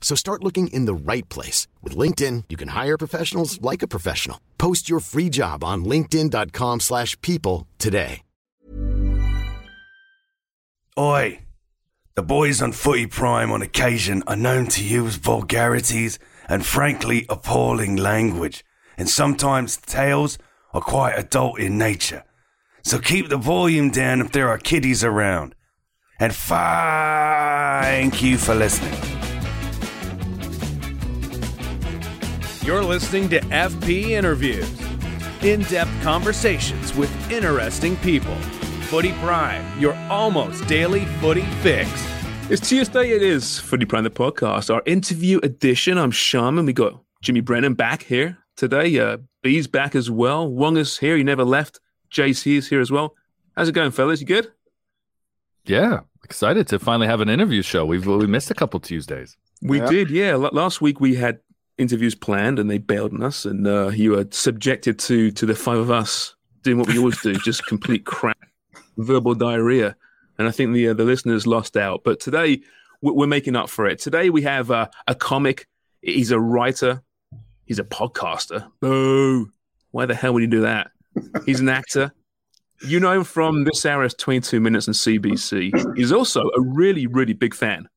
So start looking in the right place. With LinkedIn, you can hire professionals like a professional. Post your free job on linkedin.com slash people today. Oi! The boys on Footy Prime on occasion are known to use vulgarities and frankly appalling language, and sometimes tales are quite adult in nature. So keep the volume down if there are kiddies around. And thank you for listening. You're listening to FP Interviews, in depth conversations with interesting people. Footy Prime, your almost daily footy fix. It's Tuesday, it is Footy Prime, the podcast, our interview edition. I'm Sharman. We got Jimmy Brennan back here today. Uh, B's back as well. Wong is here. He never left. JC is here as well. How's it going, fellas? You good? Yeah, excited to finally have an interview show. We've we missed a couple Tuesdays. We yeah. did, yeah. L- last week we had interviews planned and they bailed on us, and uh, you were subjected to to the five of us doing what we always do, just complete crap, verbal diarrhea. And I think the uh, the listeners lost out. But today we're making up for it. Today we have uh, a comic. He's a writer. He's a podcaster. Boo! Why the hell would you do that? He's an actor. You know him from This Hour's 22 Minutes and CBC. He's also a really, really big fan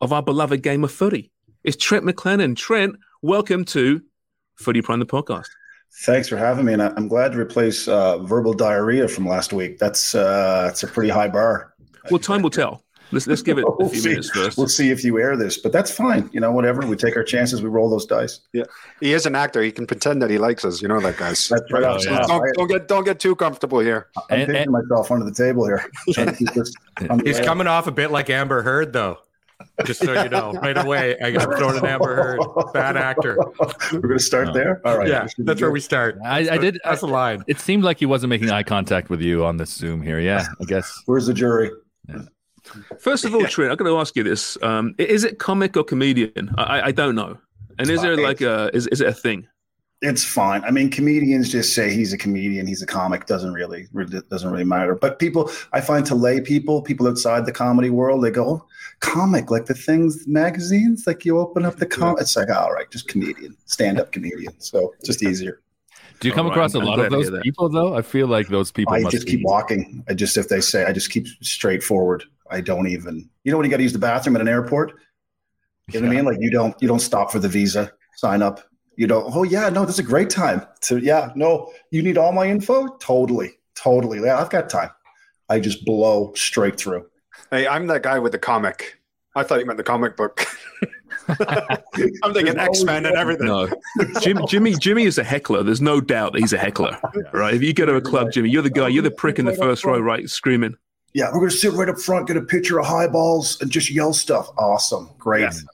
of our beloved game of footy. It's Trent McClellan. Trent, welcome to Footy Prime, the podcast. Thanks for having me, and I'm glad to replace uh, verbal diarrhea from last week. That's uh, that's a pretty high bar. Well, time will tell. Let's let's give it a few see, minutes first. We'll see if you air this, but that's fine. You know, whatever. We take our chances. We roll those dice. Yeah, he is an actor. He can pretend that he likes us. You know that, guys. That's right. Oh, yeah. don't, don't, get don't get too comfortable here. I'm and, and, myself under the table here. He's coming off a bit like Amber Heard, though. Just so you know, right away, I got thrown an Amber Heard. Bad actor. We're going to start there. All right. Yeah, that's where we start. I, I did. That's a line. It seemed like he wasn't making eye contact with you on this Zoom here. Yeah, I guess. Where's the jury? Yeah. First of all, Trent, I'm going to ask you this: um, Is it comic or comedian? I, I don't know. And is there like a is is it a thing? It's fine. I mean, comedians just say he's a comedian, he's a comic. Doesn't really doesn't really matter. But people, I find to lay people, people outside the comedy world, they go oh, comic, like the things magazines, like you open up the comic. It's like all right, just comedian, stand up comedian. So just easier. Do you come across a lot of those people though? I feel like those people. I just keep walking. I just if they say, I just keep straightforward. I don't even. You know when you got to use the bathroom at an airport. You know yeah. what I mean? Like you don't you don't stop for the visa, sign up. You don't. Oh yeah, no, this is a great time. To yeah, no, you need all my info. Totally, totally. Yeah, I've got time. I just blow straight through. Hey, I'm that guy with the comic. I thought you meant the comic book. I'm thinking X Men and everything. No, Jim, Jimmy, Jimmy is a heckler. There's no doubt that he's a heckler, right? If you go to a club, Jimmy, you're the guy. You're the prick in the first row, right, screaming. Yeah, we're gonna sit right up front, get a picture of highballs, and just yell stuff. Awesome, great. Yes.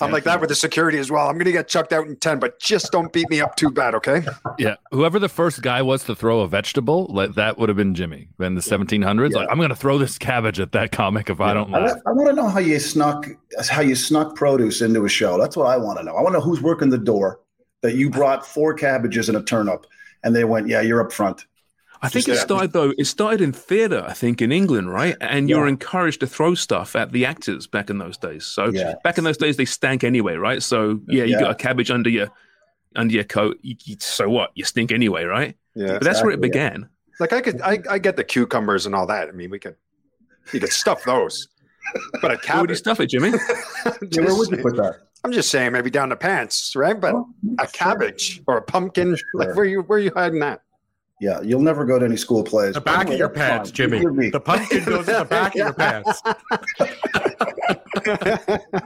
I'm like that with the security as well. I'm going to get chucked out in 10, but just don't beat me up too bad, okay? Yeah. Whoever the first guy was to throw a vegetable, like, that would have been Jimmy in the 1700s. Yeah. Like, I'm going to throw this cabbage at that comic if yeah. I don't laugh. I, I want to know how you snuck how you snuck produce into a show. That's what I want to know. I want to know who's working the door that you brought four cabbages and a turnip and they went, "Yeah, you're up front." I think it started though. It started in theatre, I think, in England, right? And you were encouraged to throw stuff at the actors back in those days. So yeah. back in those days, they stank anyway, right? So yeah, you yeah. got a cabbage under your under your coat. You, you, so what? You stink anyway, right? Yeah, but that's exactly, where it began. Like I could, I, I get the cucumbers and all that. I mean, we could, you could stuff those. But a cabbage, where would you stuff it, Jimmy? just, where would you put that? I'm just saying, maybe down the pants, right? But oh, a cabbage or a pumpkin, sure. like where you where you hiding that? Yeah, you'll never go to any school plays. The back of your pants, Jimmy. The pumpkin goes in the back of your pants.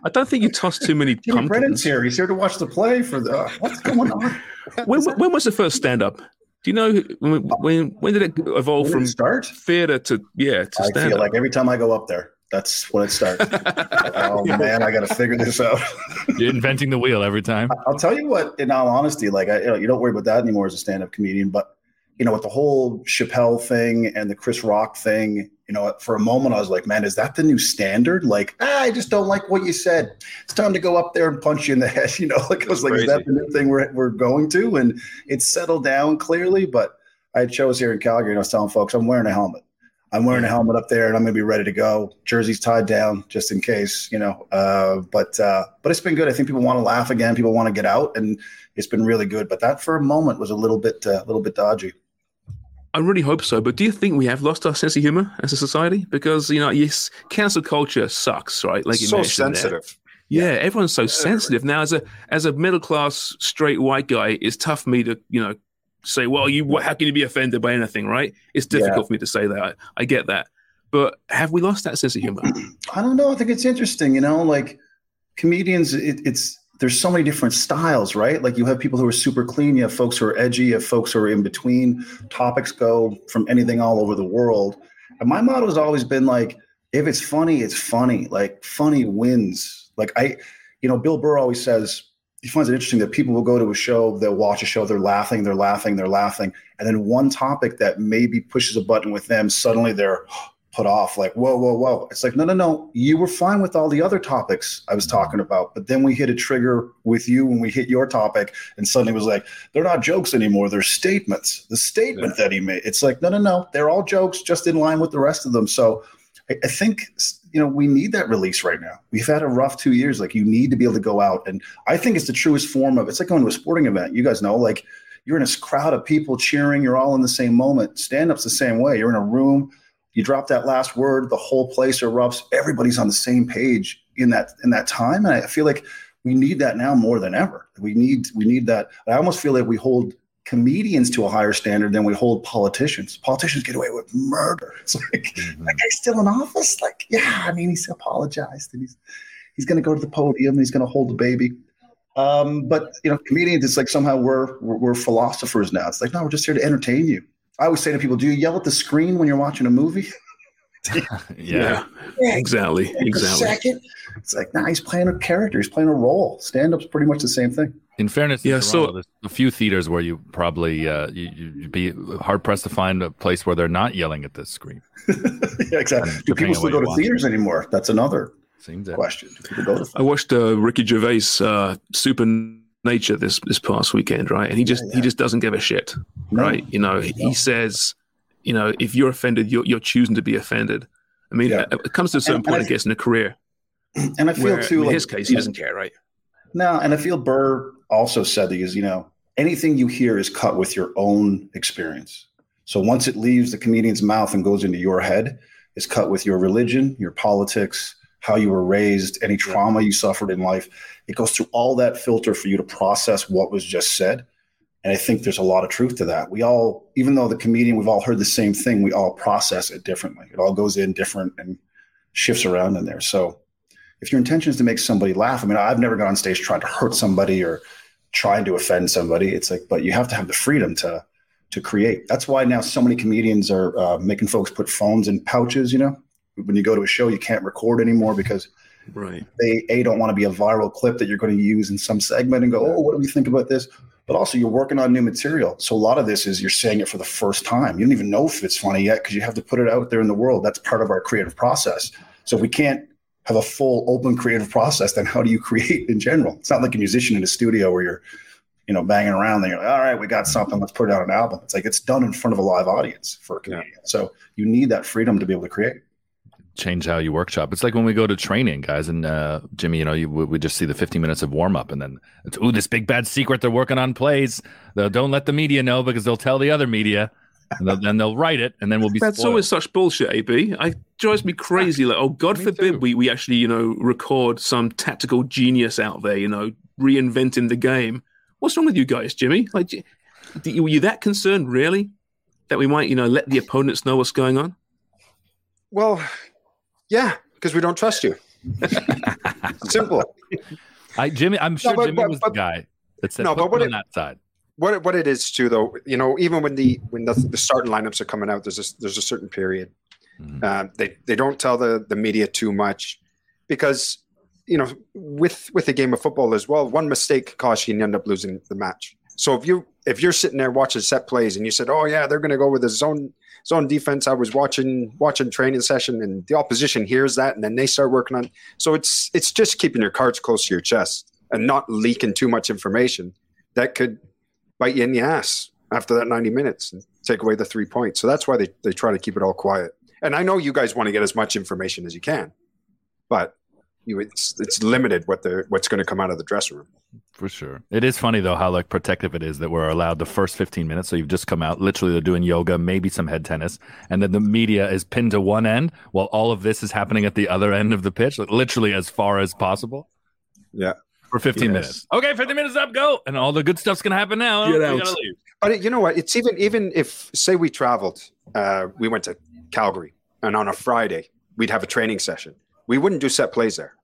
I don't think you tossed too many Jimmy Brennan's here. He's here to watch the play for the. uh, what's going on? When, when was the first stand up? Do you know when, when when did it evolve did from it start? theater to yeah to I feel like every time I go up there, that's when it starts. oh man, I got to figure this out. You're inventing the wheel every time. I'll tell you what. In all honesty, like I, you, know, you don't worry about that anymore as a stand-up comedian. But you know, with the whole Chappelle thing and the Chris Rock thing, you know, for a moment I was like, man, is that the new standard? Like, ah, I just don't like what you said. It's time to go up there and punch you in the head. You know, like I was like, is that the new thing we're we're going to? And it's settled down clearly. But I had shows here in Calgary, and I was telling folks, I'm wearing a helmet. I'm wearing a helmet up there, and I'm going to be ready to go. Jersey's tied down just in case, you know. Uh, but uh, but it's been good. I think people want to laugh again. People want to get out, and it's been really good. But that for a moment was a little bit uh, a little bit dodgy. I really hope so. But do you think we have lost our sense of humor as a society? Because you know, yes, cancel culture sucks, right? Like you so mentioned there. sensitive. Yeah, everyone's so sensitive now. As a as a middle class straight white guy, it's tough for me to you know say, well, you how can you be offended by anything, right? It's difficult Yeah. for me to say that. I, I get that, but have we lost that sense of humor? I don't know. I think it's interesting. You know, like comedians, it, it's there's so many different styles, right? Like you have people who are super clean, you have folks who are edgy, you have folks who are in between. Topics go from anything all over the world. And my motto has always been like, if it's funny, it's funny. Like funny wins. Like I, you know, Bill Burr always says he finds it interesting that people will go to a show, they'll watch a show, they're laughing, they're laughing, they're laughing, and then one topic that maybe pushes a button with them, suddenly they're put off like whoa whoa whoa. It's like no no no you were fine with all the other topics i was talking mm-hmm. about but then we hit a trigger with you when we hit your topic and suddenly it was like they're not jokes anymore they're statements. The statement that he made it's like no no no they're all jokes just in line with the rest of them. So I, I think you know we need that release right now. We've had a rough two years like you need to be able to go out and i think it's the truest form of it's like going to a sporting event you guys know like you're in a crowd of people cheering you're all in the same moment. Stand-up's the same way you're in a room you drop that last word, the whole place erupts. Everybody's on the same page in that in that time, and I feel like we need that now more than ever. We need we need that. I almost feel like we hold comedians to a higher standard than we hold politicians. Politicians get away with murder. It's like that guy's still in office. Like, yeah, I mean, he's apologized and he's he's going to go to the podium. And he's going to hold the baby. Um, but you know, comedians, it's like somehow we're, we're we're philosophers now. It's like no, we're just here to entertain you. I always say to people, do you yell at the screen when you're watching a movie? Yeah. exactly, exactly. second. It's like, nah, he's playing a character. He's playing a role. Stand up's pretty much the same thing. In fairness, to Yeah, so- there's a few theaters where you probably uh, you, you'd be hard pressed to find a place where they're not yelling at the screen. yeah, exactly. Do people still go you're to watching. theaters anymore? That's another Seems question. Do people go to I watched uh, Ricky Gervais uh, Super Nature this this past weekend, right? And he just he just doesn't give a shit, No. right? You know, he, he says, you know, if you're offended, you're you're choosing to be offended. I mean, Yeah. it comes to a certain And- point, and I guess, in a career. And I feel Where, too, in like his case, he doesn't care, right? No, and I feel Burr also said that because you know anything you hear is cut with your own experience. So once it leaves the comedian's mouth and goes into your head, it's cut with your religion, your politics, how you were raised, any trauma you suffered in life. It goes through all that filter for you to process what was just said. And I think there's a lot of truth to that. We all, even though the comedian, we've all heard the same thing, we all process it differently. It all goes in different and shifts around in there. So if your intention is to make somebody laugh, I mean, I've never gone on stage trying to hurt somebody or trying to offend somebody. It's like, but you have to have the freedom to to create. That's why now so many comedians are uh, making folks put phones in pouches. You know, when you go to a show, you can't record anymore because Right. they a don't want to be a viral clip that you're going to use in some segment and go, oh, what do we think about this? But also, you're working on new material. So a lot of this is you're saying it for the first time. You don't even know if it's funny yet because you have to put it out there in the world. That's part of our creative process. So if we can't have a full open creative process, then how do you create in general? It's not like a musician in a studio where you're, you know, banging around. Then you're like, all right, we got something. Let's put it out an album. It's like it's done in front of a live audience for a comedian. So you need that freedom to be able to create. Change how you workshop. It's like when we go to training, guys, and uh, Jimmy, you know, you, we we just see the 15 minutes of warm up, and then it's ooh, this big bad secret they're working on plays. They'll, don't let the media know because they'll tell the other media, and they'll, then they'll write it, and then we'll be. That's spoiled. always such bullshit, AB. I drives me crazy. Like, oh, God Me forbid too. we, we actually, you know, record some tactical genius out there, you know, reinventing the game. What's wrong with you guys, Jimmy? Like, d- were you that concerned, really? that we might, you know, let the opponents know what's going on? Well, yeah, because we don't trust you. Simple. I Jimmy, I'm sure but- Jimmy but- was but- the guy that said No, but what me it- on that side. What it- what it is too, though, you know, even when the when the, the starting lineups are coming out, there's a, there's a certain period. Mhm. Uh, they they don't tell the the media too much because you know with with the game of football as well, one mistake could cost you and you end up losing the match. So if you if you're sitting there watching set plays and you said, "Oh yeah, they're going to go with a zone zone defense," I was watching watching training session and the opposition hears that and then they start working on. So it's it's just keeping your cards close to your chest and not leaking too much information that could bite you in the ass after that 90 minutes and take away the three points. So that's why they, they try to keep it all quiet. And I know you guys want to get as much information as you can, but you, it's it's limited what the what's going to come out of the dressing room. For sure. It is funny though how like protective it is that we're allowed the first 15 minutes. So you've just come out, literally they're doing yoga, maybe some head tennis, and then the media is pinned to one end while all of this is happening at the other end of the pitch, like literally as far as possible. Yeah. For 15 Yes. minutes. Okay, 15 minutes up, go. And all the good stuff's gonna happen now. Get out. But you know what? It's even even if say we traveled, uh, we went to Calgary, and on a Friday we'd have a training session. We wouldn't do set plays there.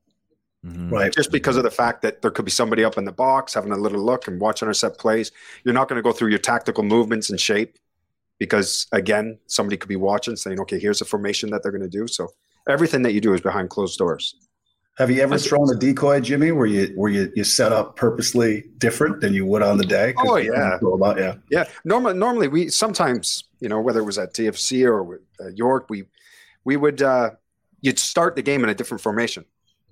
Mhm. Right. just because of the fact that there could be somebody up in the box having a little look and watching our set plays. You're not going to go through your tactical movements and shape because, again, somebody could be watching saying, okay, here's the formation that they're going to do. So everything that you do is behind closed doors. Have you ever thrown a decoy, Jimmy, where you where you, you set up purposely different than you would on the day? Oh, yeah. about yeah. Yeah. Normally, normally we sometimes, you know, whether it was at TFC or uh, York, we, we would, uh, you'd start the game in a different formation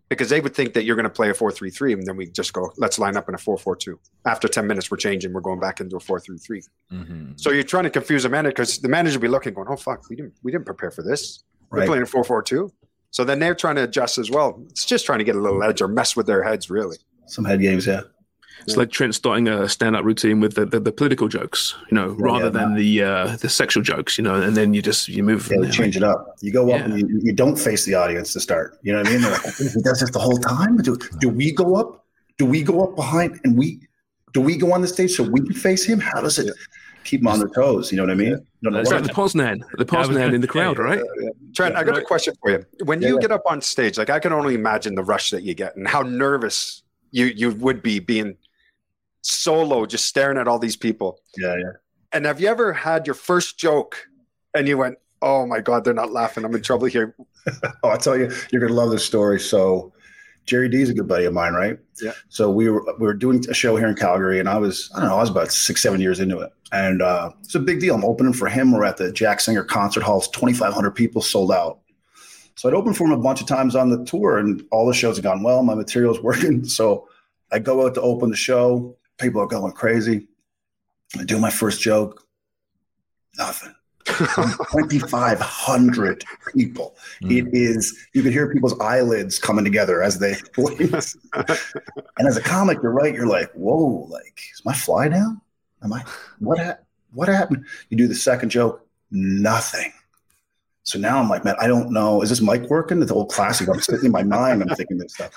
because they would think that you're going to play a 4-3-3 and then we just go, let's line up in a 4-4-2. After 10 minutes, we're changing. We're going back into a 4-3-3. Mhm. So you're trying to confuse the manager because the manager will be looking, going, "Oh fuck, we didn't we didn't prepare for this. We're Right. playing a four four two. So then they're trying to adjust as well. It's just trying to get a little edge or mess with their heads, really. Some head games, yeah. It's like Trent starting a stand-up routine with the, the, the political jokes, you know, rather yeah, than the uh, the sexual jokes, you know, and then you just you move. Yeah, from they there. change it up. You go up Yeah. and you, you don't face the audience to start. You know what I mean? They're like, he does this the whole time. Do, do we go up? Do we go up behind and we do we go on the stage so we can face him? How does it keep them on their toes? You know what I mean? You don't know It's like the Poznan, the Poznan in the say, crowd, right? Trent, I got a question for you. When Yeah, you yeah. get up on stage, like I can only imagine the rush that you get and how nervous you you would be being solo, just staring at all these people. yeah, yeah. And have you ever had your first joke and you went, "Oh my god, they're not laughing. I'm in trouble here." Oh, I'll tell you, you're gonna love this story. So Gerry Dee is a good buddy of mine, right? Yeah. So we were we were doing a show here in Calgary, and I was I don't know I was about six seven years into it, and uh, it's a big deal. I'm opening for him. We're at the Jack Singer concert hall. It's 2,500 people sold out. So I'd opened for him a bunch of times on the tour, and all the shows have gone well. My material's working, so I go out to open the show. People are going crazy. I do my first joke. Nothing. 2,500 people. It is, you could hear people's eyelids coming together as they and as a comic, you're right. You're like, whoa, like, is my fly down? Am I, what, ha- what happened? You do the second joke, nothing. So now I'm like, man, I don't know. Is this mic working? It's old classic. I'm sitting in my mind. I'm thinking this stuff.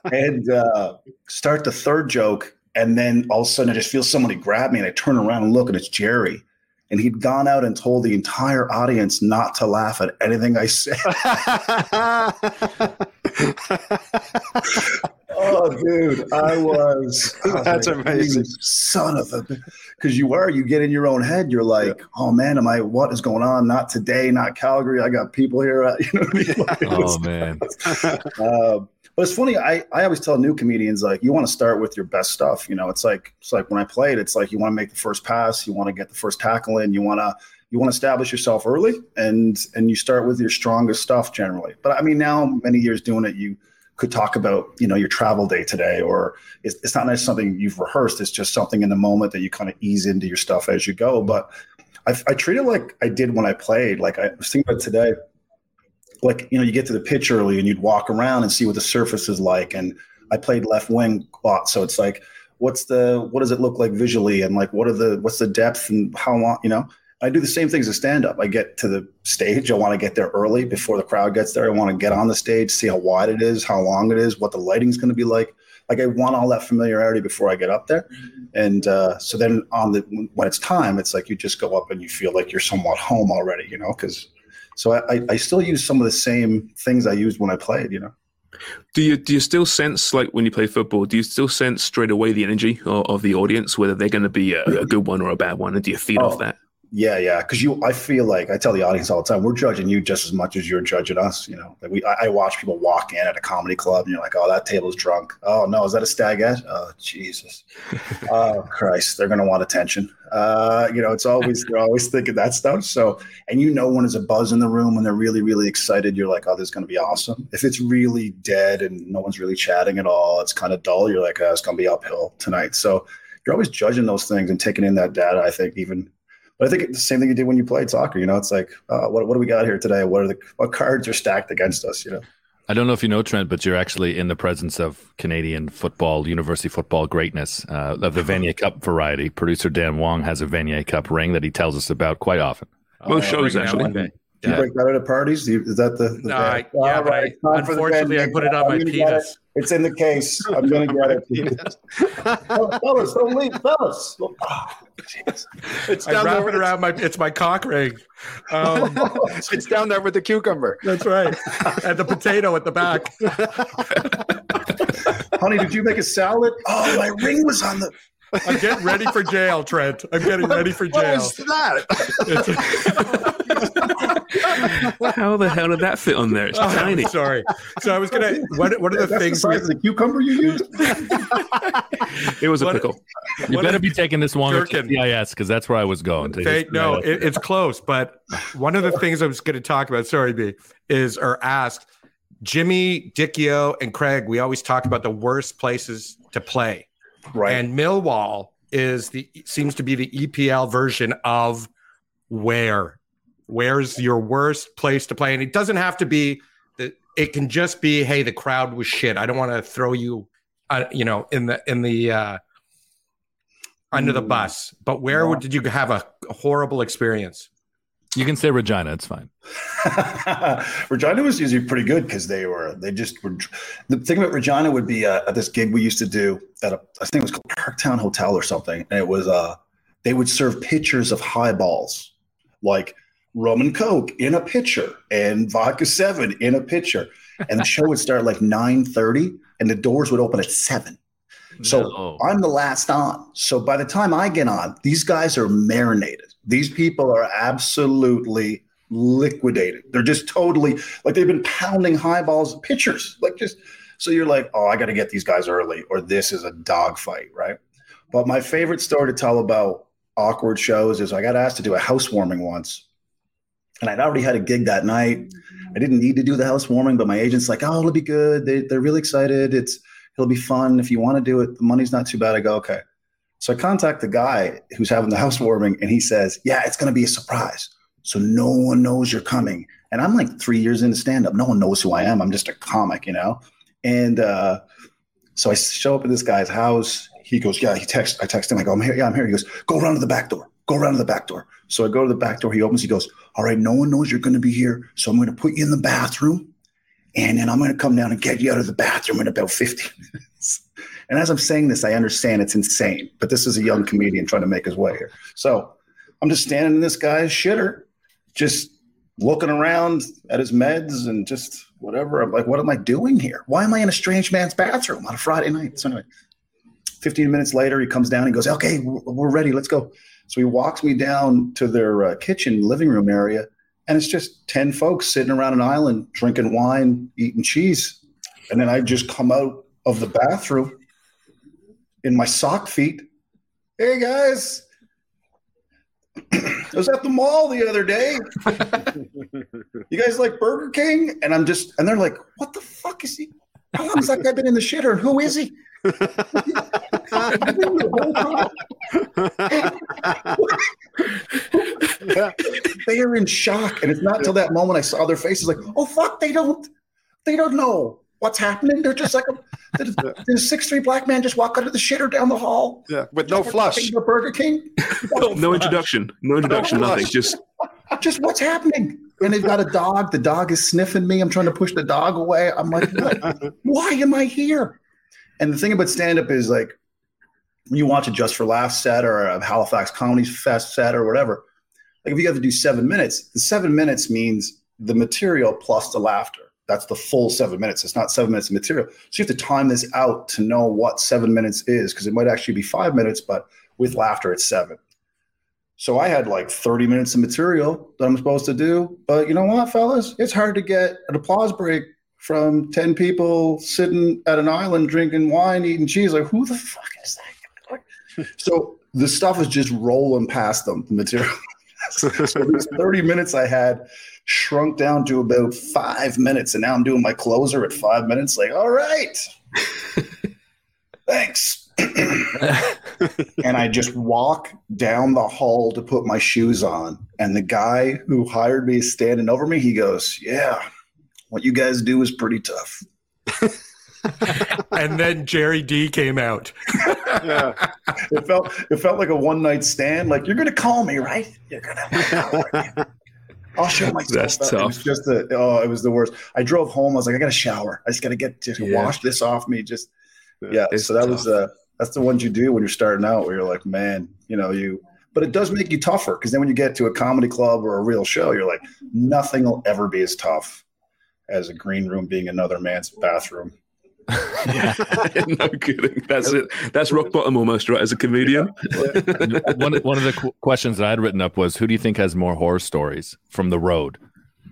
And uh, start the third joke. And then all of a sudden I just feel somebody grab me and I turn around and look and it's Gerry. And he'd gone out and told the entire audience not to laugh at anything I said. Oh, dude, I was. I was That's like, amazing. Son of a. Because you are, you get in your own head. You're like, oh man, am I? What is going on? Not today, not Calgary. I got people here. uh, You know I mean? Like, was- Oh man. uh, but it's funny. I, I always tell new comedians like you want to start with your best stuff. You know, it's like it's like when I played, it's like you want to make the first pass, you want to get the first tackle in, you want to you want to establish yourself early, and and you start with your strongest stuff generally. But I mean, now many years doing it, you could talk about you know your travel day today, or it's, it's not necessarily something you've rehearsed. It's just something in the moment that you kind of ease into your stuff as you go. But I, I treat it like I did when I played. Like I was thinking about today like you know you get to the pitch early and you'd walk around and see what the surface is like. And i played left wing a lot. So it's like what's the what does it look like visually? And like what are the what's the depth and how long you know? I do the same things as stand up i get to the stage. I want to get there early before the crowd gets there. I want to get on the stage see how wide it is how long it is what the lighting's going to be like. Like I want all that familiarity before I get up there. And uh, so then on the when it's time, it's like you just go up and you feel like you're somewhat home already, you know, because so I, I still use some of the same things I used when I played, you know. Do you do you still sense like when you play football? Do you still sense straight away the energy of, of the audience, whether they're going to be a, a, good one or a bad one, and do you feed oh, off that? Yeah, yeah. Because you, I feel like I tell the audience all the time, we're judging you just as much as you're judging us. You know, like we, I, I watch people walk in at a comedy club, and you're like, oh, that table's drunk. Oh no, is that a stagette? Oh Jesus, oh Christ, they're gonna want attention. Uh, you know, it's always they're always thinking that stuff. So, and you know when there's a buzz in the room when they're really, really excited, you're like, oh, this is gonna be awesome. If it's really dead and no one's really chatting at all, it's kind of dull. You're like, oh, it's gonna be uphill tonight. So you're always judging those things and taking in that data. I think even but I think it's the same thing you did when you played soccer. You know, it's like, uh, what, what do we got here today? What are the what cards are stacked against us? You know. I don't know if you know Trent, but you're actually in the presence of Canadian football, university football greatness uh, of the Vanier Cup variety. Producer Dan Wong has a Vanier Cup ring that he tells us about quite often. Most oh, shows actually. Do you break that out at parties? Is that the? the no, I, yeah, right. I, unfortunately, I put it on my penis. It. It's in the case. I'm going to get it. oh, fellas, don't leave, fellas. Oh, it's down I wrap there. it around my. It's my cock ring. Um, it's down there with the cucumber. That's right, and the potato at the back. Honey, did you make a salad? Oh, my ring was on the. I'm getting ready for jail, Trent. I'm getting ready for jail. What is that? How the hell did that fit on there? It's oh, tiny. Sorry. So I was gonna. What What are the That's things? The size of the cucumber you used? it was a what, pickle. You better be taking this one to CIS because that's where I was going. To no, it, it's close. But one of the things I was going to talk about, sorry, B, is or ask Jimmy, Dicchio, and Craig. We always talk about the worst places to play, right? And Millwall is the seems to be the EPL version of where Where's your worst place to play? And it doesn't have to be that. It can just be, hey, the crowd was shit. I don't want to throw you, uh, you know, in the in the uh, under the bus. But where would, did you have a horrible experience? You can say Regina. It's fine. Regina was usually pretty good because they were they just were. The thing about Regina would be uh, at this gig we used to do at a I think it was called Parktown Hotel or something, and it was uh they would serve pitchers of highballs like rum and coke in a pitcher and vodka seven in a pitcher. And the show would start like 9.30 and the doors would open at 7 so no. i'm the last on. So by the time i get on these guys are marinated. These people are absolutely liquidated. They're just totally like they've been pounding highballs pitchers. Like just so you're like oh i got to get these guys early or this is a dogfight right? But my favorite story to tell about awkward shows is i got asked to do a housewarming once and I'd already had a gig that night. I didn't need to do the housewarming, but my agent's like, "Oh, it'll be good. They, they're really excited. It's it'll be fun. If you want to do it, the money's not too bad." I go, "Okay." So I contact the guy who's having the housewarming, and he says, "Yeah, it's going to be a surprise. So no one knows you're coming." And I'm like three years into stand up. No one knows who I am. I'm just a comic, you know. And uh, so I show up at this guy's house. He goes, "Yeah." He texts. I text him. I go, "I'm here. Yeah, I'm here." He goes, "Go around to the back door." Go around to the back door. So I go to the back door. He opens. He goes, All right, no one knows you're going to be here. So I'm going to put you in the bathroom. And then I'm going to come down and get you out of the bathroom in about 15 minutes. and as I'm saying this, I understand it's insane, but this is a young comedian trying to make his way here. So I'm just standing in this guy's shitter, just looking around at his meds and just whatever. I'm like, what am I doing here? Why am I in a strange man's bathroom on a Friday night? So anyway, 15 minutes later, he comes down and goes, okay, we're ready. Let's go. So he walks me down to their uh, kitchen, living room area, and it's just 10 folks sitting around an island drinking wine, eating cheese. And then I just come out of the bathroom in my sock feet. Hey guys, I was at the mall the other day. you guys like Burger King? And I'm just, and they're like, what the fuck is he? How long has that guy been in the shitter? And who is he? they are in shock, and it's not until that moment I saw their faces, like, "Oh fuck, they don't, they don't know what's happening." They're just like, a, did, a six three black man just walk out of the shitter down the hall? Yeah, with no flush. The Burger King. no, no introduction, no introduction, no nothing. Just, just what's happening? And they've got a dog. The dog is sniffing me. I'm trying to push the dog away. I'm like, what? why am I here? And the thing about stand up is like when you watch a Just for Laughs set or a Halifax Comedy Fest set or whatever, like if you have to do seven minutes, the seven minutes means the material plus the laughter. That's the full seven minutes. It's not seven minutes of material. So you have to time this out to know what seven minutes is because it might actually be five minutes, but with laughter, it's seven. So I had like 30 minutes of material that I'm supposed to do. But you know what, fellas? It's hard to get an applause break from 10 people sitting at an island drinking wine, eating cheese. Like, who the fuck is that? So the stuff is just rolling past them, the material. so these 30 minutes I had shrunk down to about five minutes. And now I'm doing my closer at five minutes. Like, all right. Thanks. and I just walk down the hall to put my shoes on. And the guy who hired me is standing over me. He goes, Yeah, what you guys do is pretty tough. and then Gerry Dee came out. yeah. It felt it felt like a one night stand. Like you're gonna call me, right? You're gonna I'll show myself. That's that. tough. It was just the oh, it was the worst. I drove home. I was like, I got to shower. I just got to get to Yeah. wash this off me. Just yeah. It's so that was uh, that's the ones you do when you're starting out, where you're like, man, you know, you. But it does make you tougher because then when you get to a comedy club or a real show, you're like, nothing will ever be as tough as a green room being another man's bathroom. no kidding. That's it. That's rock bottom almost, right? As a comedian. one, one of the qu- questions that I had written up was who do you think has more horror stories from the road?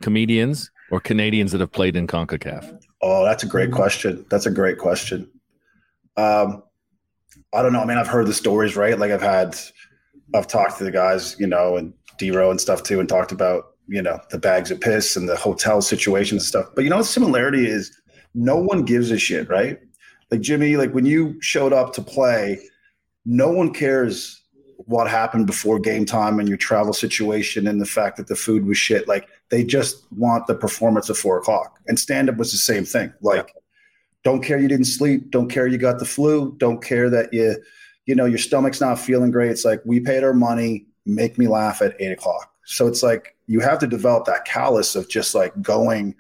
Comedians or Canadians that have played in CONCACAF? Oh, that's a great question. That's a great question. Um, I don't know. I mean, I've heard the stories, right? Like I've had, I've talked to the guys, you know, and DeRo and stuff too, and talked about, you know, the bags of piss and the hotel situations and stuff. But you know, the similarity is no one gives a shit, right? Like Jimmy, like when you showed up to play, no one cares what happened before game time and your travel situation and the fact that the food was shit. Like they just want the performance at four o'clock. And stand up was the same thing. Like, don't care you didn't sleep. Don't care you got the flu. Don't care that you, you know, your stomach's not feeling great. It's like we paid our money. Make me laugh at eight o'clock. So it's like you have to develop that callus of just like going,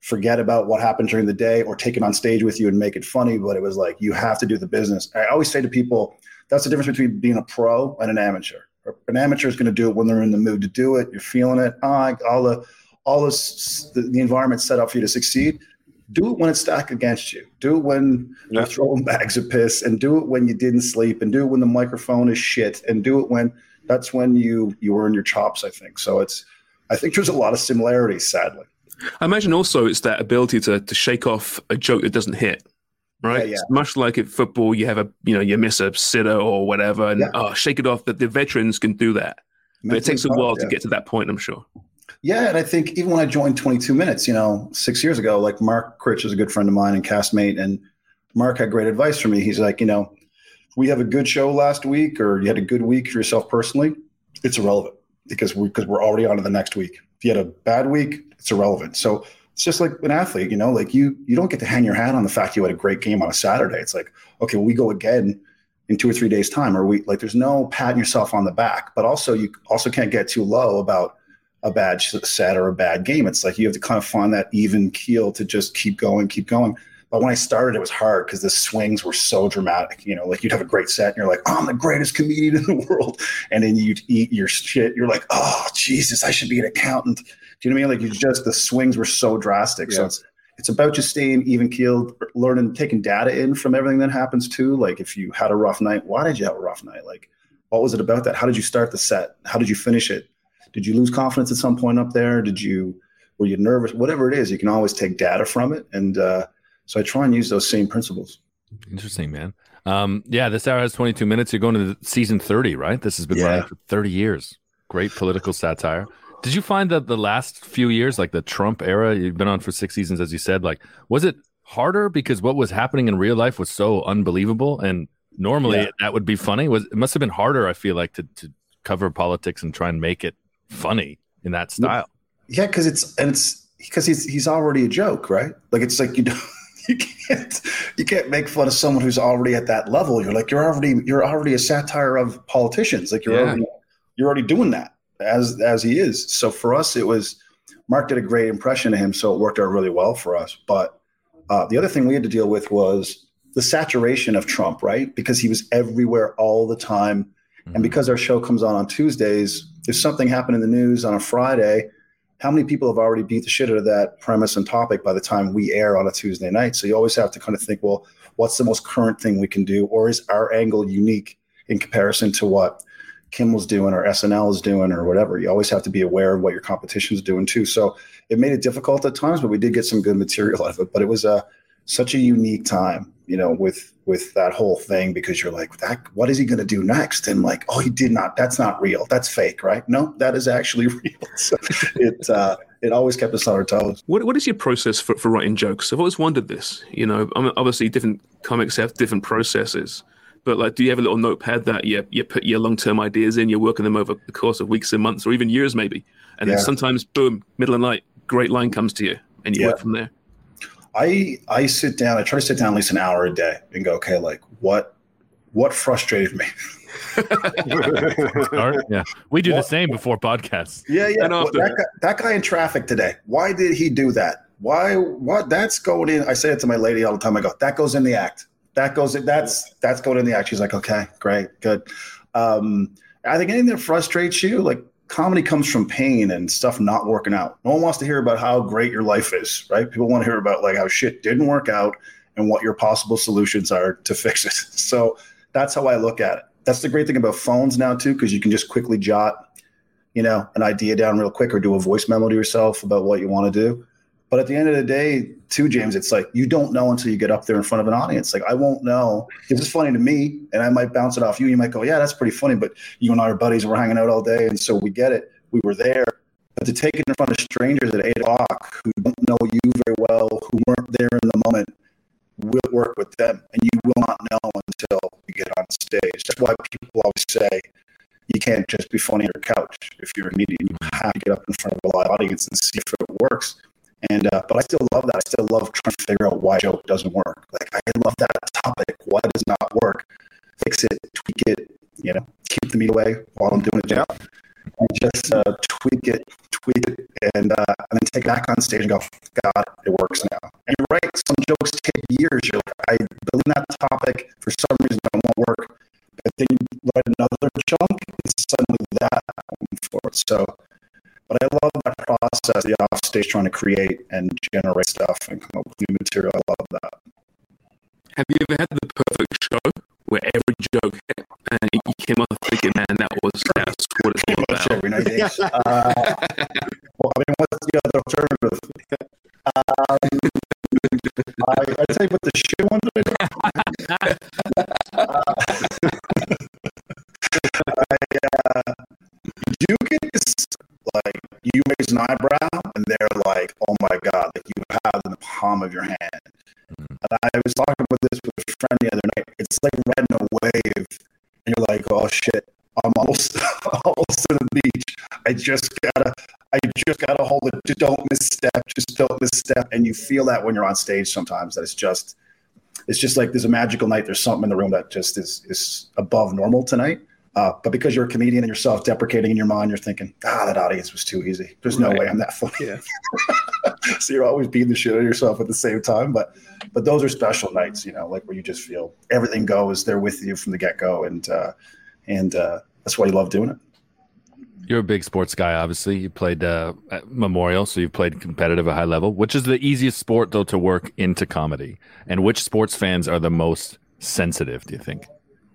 forget about what happened during the day or take it on stage with you and make it funny. But it was like you have to do the business. I always say to people, that's the difference between being a pro and an amateur. An amateur is going to do it when they're in the mood to do it. You're feeling it. Ah, all the all this the, the environment set up for you to succeed. Do it when it's stacked against you. Do it when Yeah. you're throwing bags of piss, and do it when you didn't sleep, and do it when the microphone is shit, and do it when that's when you you earn your chops. I think so. It's I think there's a lot of similarities, sadly. I imagine also it's that ability to to shake off a joke that doesn't hit. Right, Yeah, yeah. It's much like in football, you have a you know you miss a sitter or whatever, and Yeah. oh, shake it off. That the veterans can do that, but it takes a while to get to that point. I'm sure. Yeah, and I think even when I joined 22 Minutes, you know, six years ago, like Mark Critch is a good friend of mine and castmate, and Mark had great advice for me. He's like, you know, we have a good show last week, or you had a good week for yourself personally, it's irrelevant because we because we're already on to the next week. If you had a bad week, it's irrelevant. So it's just like an athlete, you know, like you you don't get to hang your hat on the fact you had a great game on a Saturday. It's like, okay, we go again in two or three days' time, or we like there's no patting yourself on the back, but also you also can't get too low about a bad set or a bad game. It's like you have to kind of find that even keel to just keep going, keep going. But when I started, it was hard because the swings were so dramatic. You know, like you'd have a great set and you're like, oh, I'm the greatest comedian in the world. And then you'd eat your shit. You're like, oh, Jesus, I should be an accountant. Do you know what I mean? Like you just, the swings were so drastic. So it's, it's about just staying even keeled, learning, taking data in from everything that happens too. Like if you had a rough night, why did you have a rough night? Like, what was it about that? How did you start the set? How did you finish it? Did you lose confidence at some point up there? Did you were you nervous? Whatever it is, you can always take data from it. And uh, so I try and use those same principles. Interesting, man. Um, yeah, this hour has 22 minutes. You're going to season 30, right? This has been Yeah. running for 30 years. Great political satire. Did you find that the last few years, like the Trump era, you've been on for six seasons, as you said, like, was it harder because what was happening in real life was so unbelievable? And normally Yeah. that would be funny. Was it must have been harder, I feel like, to, to cover politics and try and make it funny in that style. Yeah, because it's and it's because he's he's already a joke, right? Like it's like you don't you can't you can't make fun of someone who's already at that level. You're like you're already you're already a satire of politicians. Like you're Yeah. already you're already doing that as as he is. So for us, it was Mark did a great impression of him, so it worked out really well for us. But uh, the other thing we had to deal with was the saturation of Trump, right? Because he was everywhere all the time. Mm-hmm. And because our show comes on on Tuesdays, if something happened in the news on a Friday, how many people have already beat the shit out of that premise and topic by the time we air on a Tuesday night? So you always have to kind of think, well, what's the most current thing we can do? Or is our angle unique in comparison to what Kimmel's doing or SNL is doing or whatever? You always have to be aware of what your competition is doing too. So it made it difficult at times, but we did get some good material out of it. But it was a such a unique time, you know, with with that whole thing because you're like, that what is he going to do next? And like, oh, he did not. That's not real. That's fake, right? No, that is actually real. So it uh, it always kept us on our toes. What what is your process for, for writing jokes? I've always wondered this. You know, I mean, obviously different comics have different processes. But like, do you have a little notepad that you you put your long term ideas in? You're working them over the course of weeks and months, or even years, maybe. And yeah. then sometimes, boom, middle of the night, great line comes to you, and you yeah. work from there. I I sit down. I try to sit down at least an hour a day and go, okay, like what what frustrated me. yeah, we do what, the same before podcasts. Yeah, yeah. Well, that, guy, that guy in traffic today. Why did he do that? Why? What? That's going in. I say it to my lady all the time. I go, that goes in the act. That goes. In, That's that's going in the act. She's like, okay, great, good. Um, I think anything that frustrates you, like comedy comes from pain and stuff not working out. No one wants to hear about how great your life is, right? People want to hear about like how shit didn't work out and what your possible solutions are to fix it. So that's how I look at it. That's the great thing about phones now too, because you can just quickly jot, you know, an idea down real quick or do a voice memo to yourself about what you want to do. But at the end of the day, too, James, it's like you don't know until you get up there in front of an audience. Like I won't know. This is funny to me, and I might bounce it off you. You might go, "Yeah, that's pretty funny," but you and are buddies. We're hanging out all day, and so we get it. We were there, but to take it in front of strangers at eight o'clock who don't know you very well, who weren't there in the moment, will work with them, and you will not know until you get on stage. That's why people always say you can't just be funny on your couch. If you're a comedian, you have to get up in front of a live audience and see if it works. And uh, but I still love that. I still love trying to figure out why joke doesn't work. Like I love that topic. Why does not work? Fix it, tweak it. You know, keep the meat away while I'm doing it. Yeah. And just uh, tweak it, tweak it, and uh, and then take it back on stage and go, God, it works now. And you're right. Some jokes take years. You're like, I believe that topic. For some reason, it won't work. But then you write another chunk, and suddenly that for it. So but I love process, the off stage trying to create and generate stuff and come up with new material. I love that. Have you ever had the perfect show where every joke hit and you came off thinking, man, that was that's what it's all about? Sure, uh, well, I mean, what's the other alternative? Um, I, I tell you what the shit one. uh, I, uh, you get this like you raise an eyebrow and they're like, oh my God, like you have in the palm of your hand. Mm-hmm. And I was talking with this with a friend the other night. It's like riding a wave and you're like, oh shit, I'm almost almost to the beach. I just gotta I just gotta hold it. Just don't misstep. Just don't misstep. And you feel that when you're on stage sometimes that it's just it's just like there's a magical night. There's something in the room that just is is above normal tonight. Uh, but because you're a comedian and you're self-deprecating in your mind, you're thinking, "Ah, that audience was too easy. There's no right. way I'm that funny." Yeah. so you're always beating the shit out of yourself at the same time. But but those are special nights, you know, like where you just feel everything goes. They're with you from the get-go, and uh, and uh, that's why you love doing it. You're a big sports guy, obviously. You played uh, at Memorial, so you've played competitive at high level. Which is the easiest sport, though, to work into comedy? And which sports fans are the most sensitive? Do you think?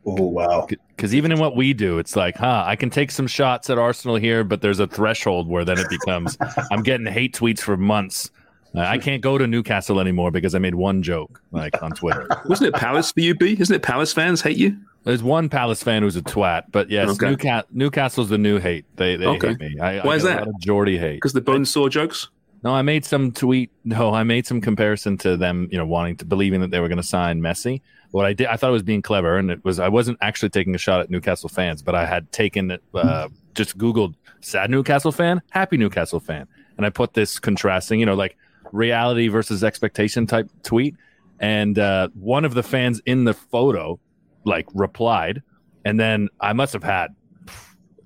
Oh wow! Because even in what we do, it's like, huh? I can take some shots at Arsenal here, but there's a threshold where then it becomes I'm getting hate tweets for months. Uh, I can't go to Newcastle anymore because I made one joke like on Twitter. Wasn't it Palace for you, B? Isn't it Palace fans hate you? There's one Palace fan who's a twat, but yes, okay. Newca- Newcastle's the new hate. They they okay. hate me. I, Why I is that? Geordie hate because the bone saw jokes. No, I made some tweet. No, I made some comparison to them, you know, wanting to believing that they were going to sign Messi. What I did, I thought it was being clever, and it was. I wasn't actually taking a shot at Newcastle fans, but I had taken uh, just Googled sad Newcastle fan, happy Newcastle fan, and I put this contrasting, you know, like reality versus expectation type tweet, and uh, one of the fans in the photo like replied, and then I must have had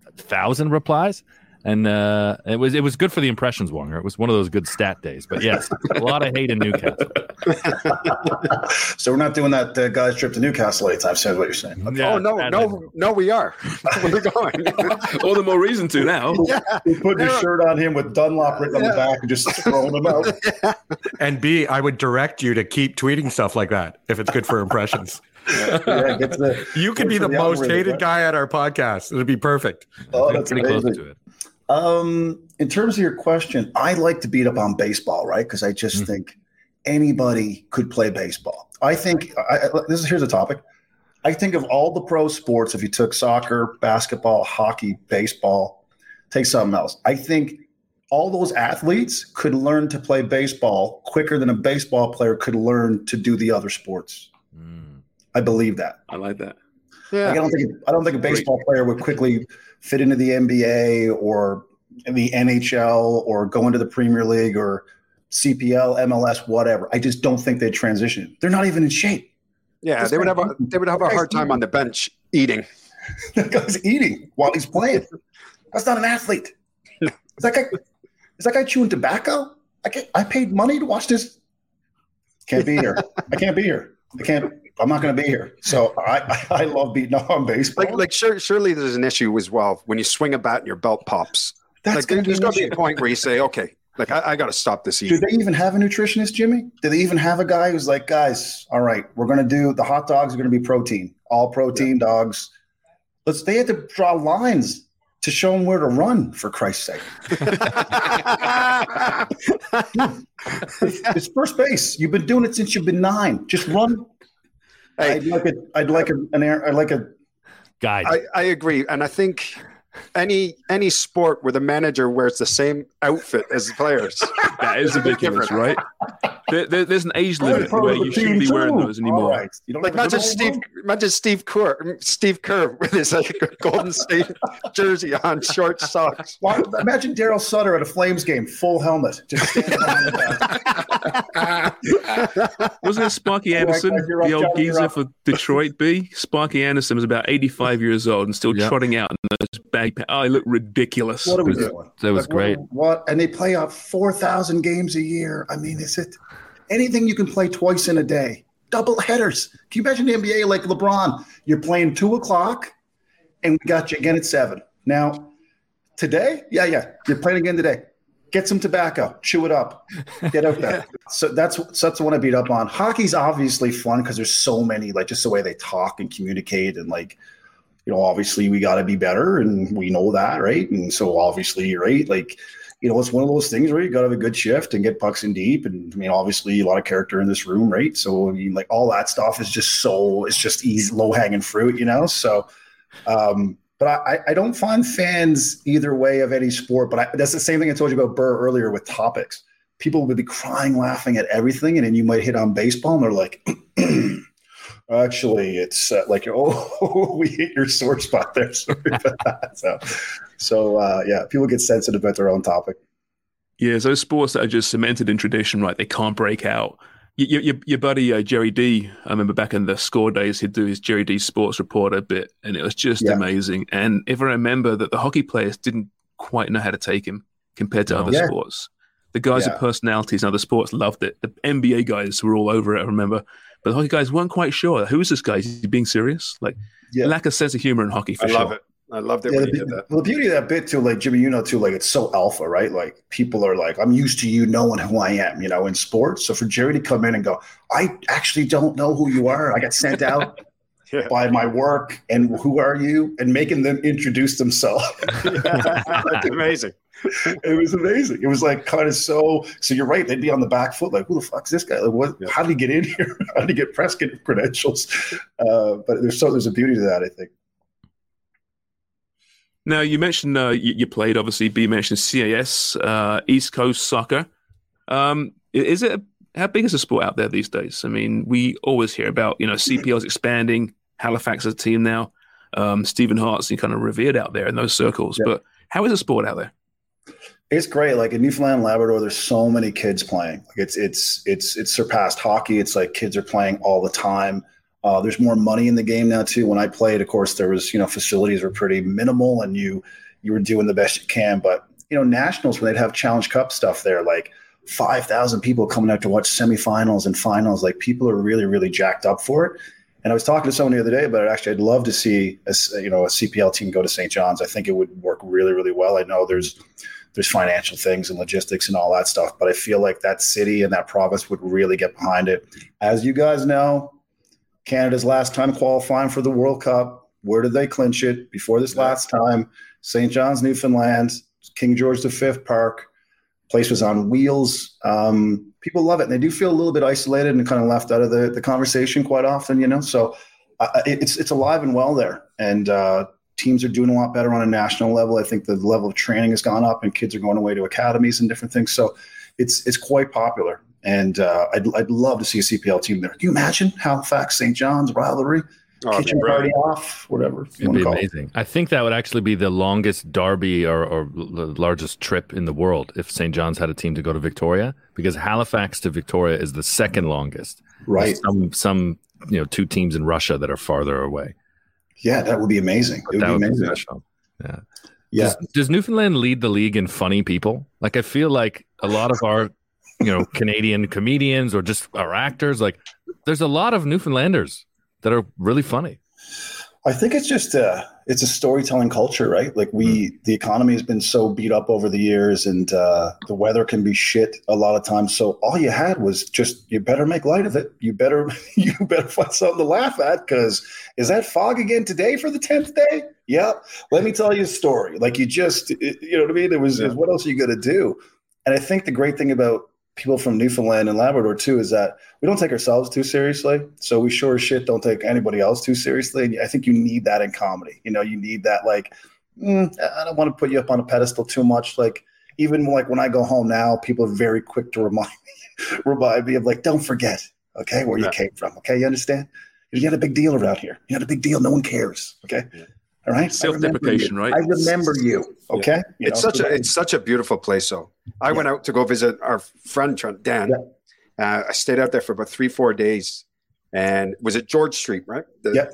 a thousand replies and uh, it was it was good for the impressions, Wonger. It was one of those good stat days. But yes, a lot of hate in Newcastle. so we're not doing that uh, guys trip to Newcastle anytime soon. Is what you're saying? Yeah, oh no, and- no, no, we are. We're going. All the more reason to now. yeah. You're putting your shirt on him with Dunlop written on the back and just throwing him out. And B, I would direct you to keep tweeting stuff like that if it's good for impressions. yeah, get to the, You could be to the most hated right? guy at our podcast. It'd be perfect. Oh, that's pretty close to it. Um, in terms of your question, I like to beat up on baseball, right? Because I just Mhm. think anybody could play baseball. I think I, I- this is here's a topic. I think of all the pro sports, if you took soccer, basketball, hockey, baseball, take something else. I think all those athletes could learn to play baseball quicker than a baseball player could learn to do the other sports. Mm. I believe that. I like that. Like, I don't think I don't think a baseball player would quickly fit into the NBA or the NHL or go into the Premier League or CPL, MLS, whatever. I just don't think they'd transition. They're not even in shape. Yeah, This they would have a they would have a hard time on the bench eating. That guy's eating while he's playing. That's not an athlete. Is that guy? Is that guy chewing tobacco? I I paid money to watch this. Can't be here. I can't be here. I can't. I'm not going to be here. So I, I, love beating up on baseball. Like like sure, surely there's an issue as well when you swing a bat and your belt pops. That's like going to be there's got to be a point where you say, okay, like I, I got to stop this Do they even have a nutritionist, Jimmy? Do they even have a guy who's like, guys, all right, we're going to do the hot dogs are going to be protein, all protein dogs. Let's. They had to draw lines to show them where to run. For Christ's sake, it's first base. You've been doing it since you've been nine. Just run. Hey. I'd like a. I'd like a, an air. I'd like a. Guide. I, I agree, and I think any any sport where the manager wears the same outfit as the players. That is ridiculous, right? There, there, there's an age limit where you shouldn't be wearing those anymore. All right. You don't Like have a imagine Steve, one? imagine Steve Kerr, Steve Kerr with his like Golden State jersey on, short socks. Why- Imagine Darryl Sutter at a Flames game, full helmet, just standing behind the back. Wasn't it Sparky Anderson, guys, up, the old John, geezer for Detroit B? Sparky Anderson was about 85 years old and still Yeah. trotting out in those bag pants. Oh, he looked ridiculous. What are we doing? that was Like, great. What, what? And they play out four thousand games a year. I mean, is it anything you can play twice in a day? Double headers. Can you imagine the NBA like LeBron? You're playing two o'clock, and we got you again at seven. Now, today, yeah, yeah, you're playing again today. Get some tobacco, chew it up, get out there. so that's so that's the one I beat up on. Hockey's obviously fun because there's so many, like just the way they talk and communicate, and like you know, obviously we got to be better, and we know that, right? And so obviously, right, like you know, it's one of those things where you got to have a good shift and get pucks in deep, and I mean, obviously a lot of character in this room, right? So I mean, like all that stuff is just so it's just easy, low hanging fruit, you know. So, um, but I, I don't find fans either way of any sport. But I, that's the same thing I told you about Burr earlier with topics. People would be crying, laughing at everything, and then you might hit on baseball, and they're like. Actually, it's uh, like oh, we hit your sore spot there. Sorry about that. So, so uh, yeah, people get sensitive about their own topic. Yeah, those sports that are just cemented in tradition, right? They can't break out. Your, your, your buddy uh, Gerry Dee, I remember back in the score days, he'd do his Gerry Dee sports reporter bit, and it was just Yeah. amazing. And if I remember that the hockey players didn't quite know how to take him compared to No. other Yeah. sports. The guys Yeah. with personalities in other sports loved it. The NBA guys were all over it, I remember. But the hockey guys weren't quite sure. Who's this guy? Is he being serious? Like, Yeah. lack of sense of humor in hockey for I sure. love it. I loved it Yeah, the, that. well, the beauty of that bit too, like Jimmy, you know too, like it's so alpha, right? Like people are like, I'm used to you knowing who I am, you know, in sports. So for Gerry to come in and go, I actually don't know who you are. I got sent out Yeah. by my work, and who are you? And making them introduce themselves. That's amazing. it was amazing. It was like kind of so. So you're right. They'd be on the back foot, like, who the fuck's this guy? Like, what? Yeah. How did he get in here? How did he get press credentials? Uh, but there's so there's a beauty to that. I think. Now you mentioned uh, you, you played obviously. B mentioned CAS, uh, East Coast Soccer. Um, is it how big is the sport out there these days? I mean, we always hear about you know CPL's expanding. Halifax is a team now. Um, Stephen Hart's he kind of revered out there in those circles. Yeah. But how is the sport out there? It's great. Like in Newfoundland and Labrador, there's so many kids playing. Like it's it's it's it's surpassed hockey. It's like kids are playing all the time. Uh, there's more money in the game now too. When I played, of course, there was you know facilities were pretty minimal, and you you were doing the best you can. But you know, nationals when they'd have Challenge Cup stuff there, like five thousand people coming out to watch semifinals and finals. Like people are really, really jacked up for it. And I was talking to someone the other day about it. Actually, I'd love to see a you know a CPL team go to St. John's. I think it would work really, really well. I know there's there's financial things and logistics and all that stuff, but I feel like that city and that province would really get behind it. As you guys know, Canada's last time qualifying for the World Cup. Where did they clinch it? Before this last time, St. John's, Newfoundland, King George V Park. Place was on wheels. Um, people love it. And they do feel a little bit isolated and kind of left out of the, the conversation quite often, you know? So uh, it's, it's alive and well there. And uh, teams are doing a lot better on a national level. I think the level of training has gone up and kids are going away to academies and different things. So it's, it's quite popular. And uh, I'd, I'd love to see a CPL team there. Can you imagine Halifax, St. John's rivalry? Oh, it'd kitchen party off, whatever. It'd be call it. amazing. I think that would actually be the longest derby or, or the largest trip in the world if St. John's had a team to go to Victoria, because Halifax to Victoria is the second longest. Right. There's Some some you know two teams in Russia that are farther away. Yeah, that would be amazing. It would that be would be amazing. special. Yeah. Yeah. Does, does Newfoundland lead the league in funny people? Like I feel like a lot of our, you know, Canadian comedians or just our actors, like there's a lot of Newfoundlanders that are really funny. I think it's just a it's a storytelling culture, right? Like we the economy has been so beat up over the years, and uh, the weather can be shit a lot of times. So all you had was just you better make light of it. You better you better find something to laugh at because is that fog again today for the tenth day? Yep. Let me tell you a story. Like you just it- you know what I mean? It was, it was what else are you gonna do? And I think the great thing about people from Newfoundland and Labrador too is that we don't take ourselves too seriously. So we sure as shit don't take anybody else too seriously. And I think you need that in comedy. You know, you need that like, mm, I don't want to put you up on a pedestal too much. Like even like when I go home now, people are very quick to remind me, remind me of like, don't forget, okay, where Yeah. you came from. Okay, you understand? You had a big deal around here. You had a big deal. No one cares. Okay. All right. Self-deprecation, right? I remember you. Okay. You it's know, such so a it's such a beautiful place. though. I went out to go visit our friend Trent Dan. Uh, I stayed out there for about three four days, and was it George Street, right? The- Yep.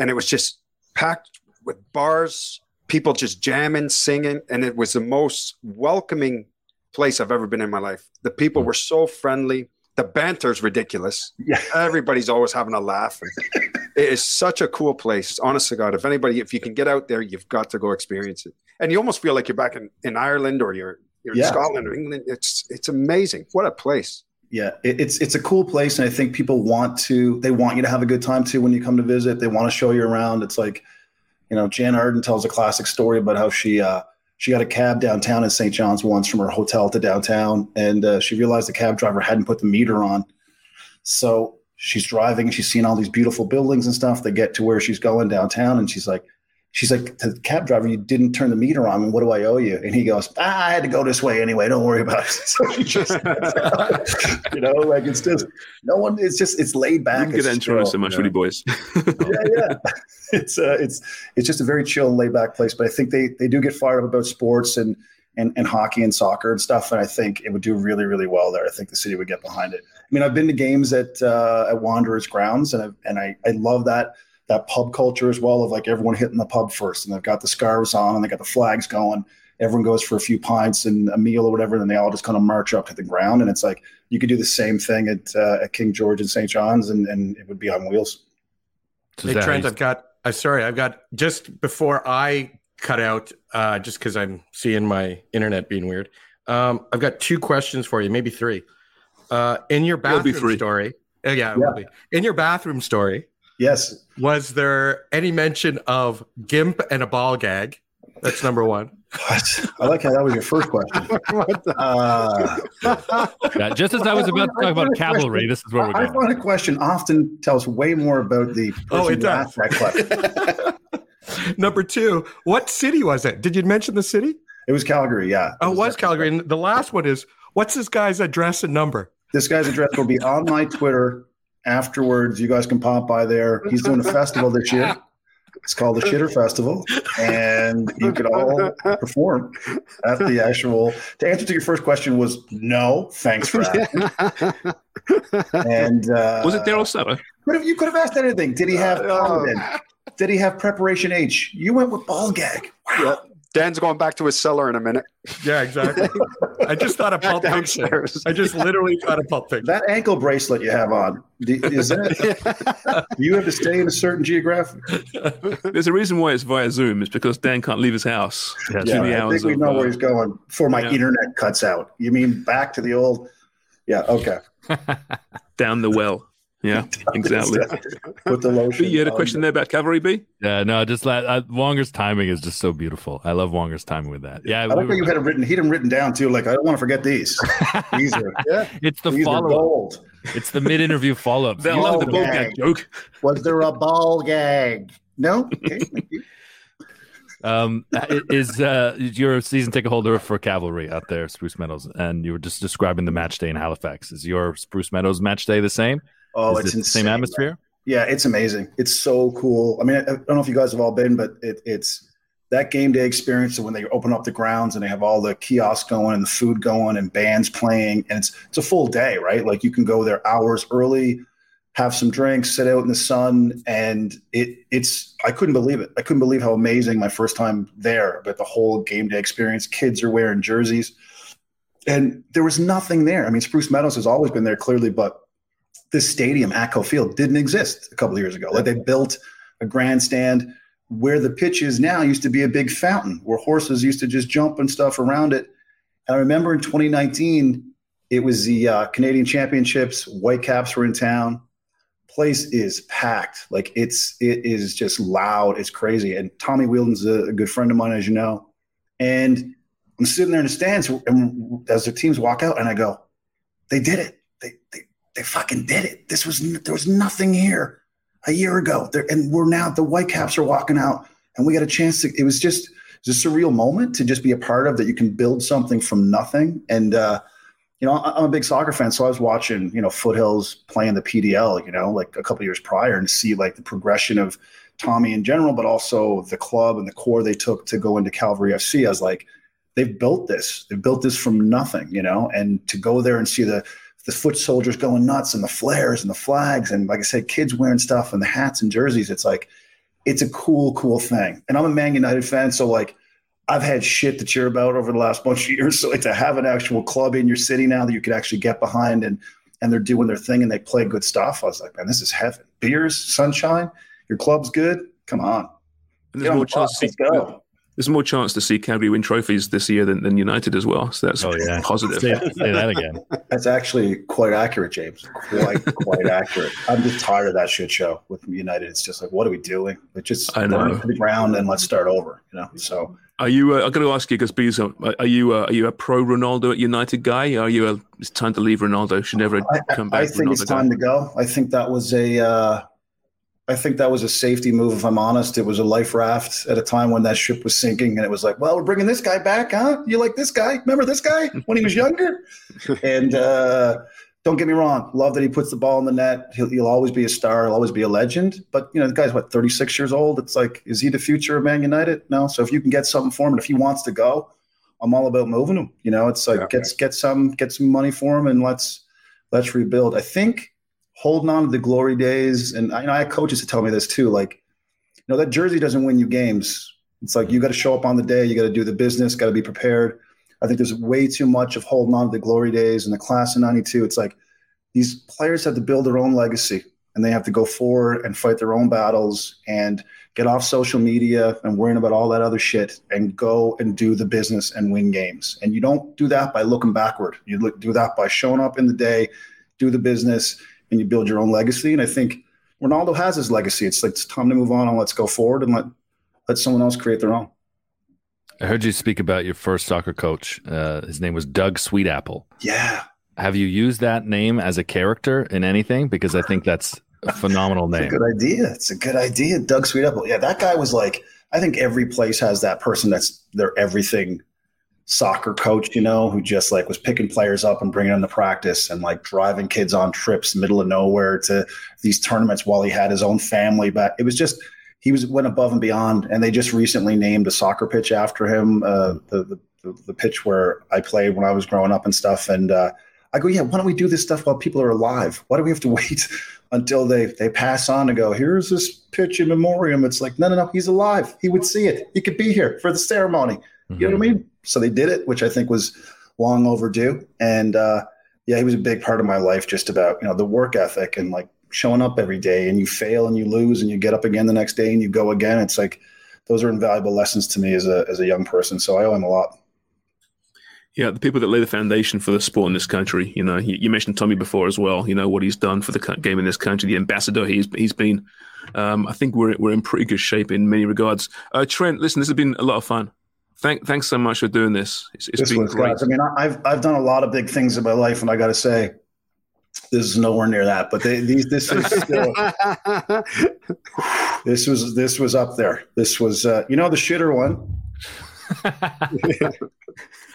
And it was just packed with bars, people just jamming, singing, and it was the most welcoming place I've ever been in my life. The people were so friendly. The banter's ridiculous. Yeah. Everybody's always having a laugh. It is such a cool place. Honest to God, if anybody, if you can get out there, you've got to go experience it. And you almost feel like you're back in, in Ireland or you're you're in Scotland or England. It's it's amazing. What a place. Yeah, it, it's it's a cool place, and I think people want to they want you to have a good time too when you come to visit. They want to show you around. It's like, you know, Jann Arden tells a classic story about how she uh, she got a cab downtown in St. John's once from her hotel to downtown, and uh, she realized the cab driver hadn't put the meter on. So she's driving, and she's seeing all these beautiful buildings and stuff. They get to where she's going downtown, and she's like, she's like to the cab driver, you didn't turn the meter on. What do I owe you? And he goes, ah, I had to go this way anyway. Don't worry about it. So she just, you know, like it's just no one. It's just it's laid back. Wouldn't get insurance so much, you you, boys? yeah, yeah. It's uh, it's it's just a very chill laid back place. But I think they they do get fired up about sports and and and hockey and soccer and stuff. And I think it would do really really well there. I think the city would get behind it. I mean, I've been to games at uh, at Wanderers grounds, and I and I I love that that pub culture as well of like everyone hitting the pub first, and they've got the scarves on and they got the flags going. Everyone goes for a few pints and a meal or whatever, and then they all just kind of march up to the ground. And it's like you could do the same thing at uh, at King George and St. John's, and, and it would be on wheels. So Hey, is that how Trent, I've got. Uh, sorry, I've got just before I cut out, uh, just because I'm seeing my internet being weird. Um, I've got two questions for you, maybe three. Uh, in your It'll be bathroom three. story, uh, yeah, it will be. In your bathroom story, Yes. was there any mention of gimp and a ball gag? That's number one. What? I like how that was your first question. Uh, Yeah, just as I was about to talk about Cavalry, this is where we're going. I going. find a question often tells way more about the person Oh, it does. that question. number two, what city was it? Did you mention the city? It was Calgary, yeah. Oh, it was Calgary. And the last one is what's this guy's address and number? This guy's address will be on my Twitter afterwards. You guys can pop by there. He's doing a festival this year. It's called the Shitter Festival, and you could all perform at the actual. To answer to your first question was no. Thanks for asking. And uh, Was it Darryl Sutter? Could have, you could have asked anything. Did he have Uh, Did he have Preparation H? You went with ball gag. Wow. Dan's going back to his cellar in a minute. Yeah, exactly. I just thought of Pulp Fiction. Downstairs. I just literally thought of Pulp Fiction. That ankle bracelet you have on, is that, do you have to stay in a certain geographic? There's a reason why it's via Zoom. It's because Dan can't leave his house. Yes. Between the I hours think we know uh, where he's going before my yeah. internet cuts out. You mean back to the old? Yeah, okay. down the well. Yeah, exactly. Put the lotion. B, you had a question there about Cavalry, B? Yeah, no, just like uh, Wonger's timing is just so beautiful. I love Wonger's timing with that. Yeah, I like we how you had it written. He had them written down too. Like I don't want to forget these. These are yeah. it's the follow up. It's the mid interview follow up. They love the ball yeah. gag joke. Was there a ball gag? No. Okay, thank you. Um, is uh, you're a season ticket holder for Cavalry out there, Spruce Meadows, and you were just describing the match day in Halifax. Is your Spruce Meadows match day the same? Oh, is it's it the insane. same atmosphere? Yeah, it's amazing. It's so cool. I mean, I, I don't know if you guys have all been, but it, it's that game day experience of when they open up the grounds and they have all the kiosks going and the food going and bands playing, and it's it's a full day, right? Like you can go there hours early, have some drinks, sit out in the sun, and it it's I couldn't believe it. I couldn't believe how amazing my first time there, but the whole game day experience. Kids are wearing jerseys, and there was nothing there. I mean, Spruce Meadows has always been there clearly, but this stadium, Atco Field, didn't exist a couple of years ago. Like they built a grandstand where the pitch is now used to be a big fountain where horses used to just jump and stuff around it. And I remember in 2019, it was the uh, Canadian Championships. Whitecaps were in town. Place is packed. Like it's it is just loud. It's crazy. And Tommy Wheeldon's a, a good friend of mine, as you know. And I'm sitting there in the stands, and as the teams walk out, and I go, "They did it. They they they fucking did it. This was there was nothing here a year ago, there, and we're now the Whitecaps are walking out, and we got a chance to. It was just it's a surreal moment to just be a part of that. You can build something from nothing, and uh, you know I'm a big soccer fan, so I was watching you know Foothills playing the PDL, you know, like a couple years prior, and see like the progression of Tommy in general, but also the club and the core they took to go into Cavalry FC. I was like, they've built this. They've built this from nothing, you know, and to go there and see the the foot soldiers going nuts and the flares and the flags and like I said, kids wearing stuff and the hats and jerseys. It's like it's a cool, cool thing. And I'm a Man United fan, so like I've had shit to cheer about over the last bunch of years. So like to have an actual club in your city now that you could actually get behind and and they're doing their thing and they play good stuff. I was like, man, this is heaven. Beers, sunshine, your club's good. Come on. And there's more chance to Let's go. There's more chance to see Calgary win trophies this year than, than United as well. So that's Oh yeah, positive. Say, say that again. That's actually quite accurate, James. Quite, quite accurate. I'm just tired of that shit show with United. It's just like, what are we doing? It just I know. burn it to the ground and let's start over. You know. So Are you? Uh, I'm going to ask you because Bees, are are you? Uh, are you a pro Ronaldo at United guy? Are you a? It's time to leave Ronaldo. Should never I, come back. I back. think it's time guy. to go. I think that was a. Uh, I think that was a safety move. If I'm honest, it was a life raft at a time when that ship was sinking, and it was like, well, we're bringing this guy back, huh? You like this guy? Remember this guy when he was younger? and uh, don't get me wrong, love that he puts the ball in the net. He'll, he'll always be a star. He'll always be a legend. But you know, the guy's what 36 years old. It's like, is he the future of Man United? No. So if you can get something for him, and if he wants to go, I'm all about moving him. You know, it's like Yeah. get get some get some money for him, and let's let's rebuild. I think holding on to the glory days, and I, you know, I had coaches to tell me this too. Like, you know, that jersey doesn't win you games. It's like you got to show up on the day, you got to do the business, got to be prepared. I think there's way too much of holding on to the glory days and the class of '92. It's like these players have to build their own legacy, and they have to go forward and fight their own battles and get off social media and worrying about all that other shit and go and do the business and win games. And you don't do that by looking backward. You look, do that by showing up in the day, do the business, and you build your own legacy. And I think Ronaldo has his legacy. It's like it's time to move on and let's go forward and let let someone else create their own. I heard you speak about your first soccer coach. Uh, his name was Doug Sweetapple. Yeah. Have you used that name as a character in anything? Because I think that's a phenomenal name. It's a good idea. It's a good idea. Doug Sweetapple. Yeah, that guy was like, I think every place has that person that's their everything soccer coach, you know, who just like was picking players up and bringing them to practice and like driving kids on trips middle of nowhere to these tournaments while he had his own family. But it was just, he was went above and beyond. And they just recently named a soccer pitch after him, uh, the, the, the, pitch where I played when I was growing up and stuff. And, uh, I go, yeah, why don't we do this stuff while people are alive? Why do we have to wait until they they pass on and go, here's this pitch in memoriam? It's like, no, no, no, he's alive. He would see it. He could be here for the ceremony. Mm-hmm. You know what I mean? So they did it, which I think was long overdue. And uh, yeah, he was a big part of my life, just about you know the work ethic and like showing up every day. And you fail and you lose and you get up again the next day and you go again. It's like those are invaluable lessons to me as a as a young person. So I owe him a lot. Yeah, the people that lay the foundation for the sport in this country. You know, you, you mentioned Tommy before as well. You know what he's done for the game in this country, the ambassador he's he's been. Um, I think we're we're in pretty good shape in many regards. Uh, Trent, listen, this has been a lot of fun. Thank, thanks so much for doing this. It's, it's this been great. Guys, I mean, I've I've done a lot of big things in my life, and I got to say, this is nowhere near that. But they, these, this is still, this was this was up there. This was, uh, you know, the shitter one.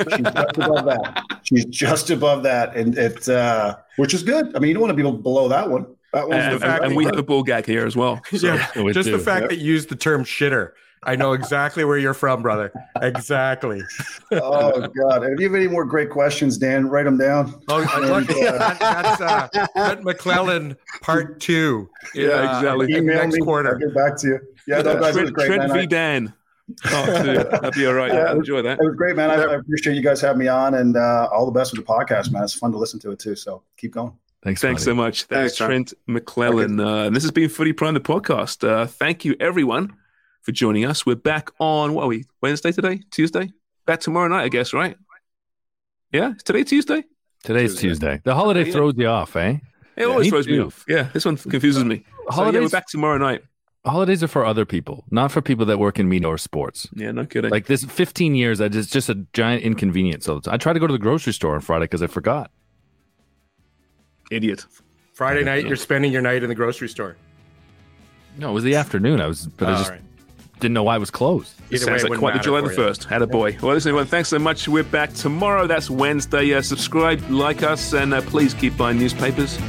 She's just above that. She's just above that, and it, uh, which is good. I mean, you don't want to be below that one. That one's and, the, and we have a bull gag here as well. So. Yeah, just the fact that you used the term shitter. I know exactly where you're from, brother. Exactly. oh God! If you have any more great questions, Dan, write them down. Oh, look, that, that's uh, Trent McClellan part two. Yeah, exactly. Uh, Email next me. quarter. I'll get back to you. Yeah, no, that Trent, great, Trent v. Dan. Oh, that'd be all right. Yeah, enjoy that. It was great, man. I, I, appreciate you guys having me on, and uh, all the best with the podcast, man. It's fun to listen to it too. So keep going. Thanks, Thanks so much. That's Thanks, Trent McClellan. Uh, and this has been Footy Prime, the podcast. Uh, thank you, everyone, for joining us. We're back on, what are we, Wednesday today? Tuesday? Back tomorrow night, I guess, right? Yeah? Is today Tuesday? Today's Tuesday. Tuesday. The holiday yeah. throws you off, eh? It always throws me off. Yeah, this one confuses me. Holidays, so, yeah, we're back tomorrow night. Holidays are for other people, not for people that work in media or sports. Yeah, no kidding. Like this 15 years, I just just a giant inconvenience. So I try to go to the grocery store on Friday because I forgot. Idiot. Friday night, you're spending your night in the grocery store. No, it was the afternoon. I was, but oh, I just right. Didn't know why it was closed. It sounds like quite the July the first. Had a boy. Well, listen, everyone. Thanks so much. We're back tomorrow. That's Wednesday. Uh, subscribe, like us, and uh, please keep buying newspapers.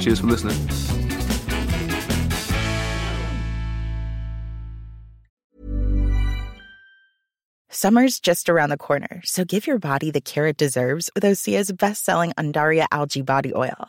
Cheers for listening. Summer's just around the corner, so give your body the care it deserves with Osea's best-selling Undaria algae body oil.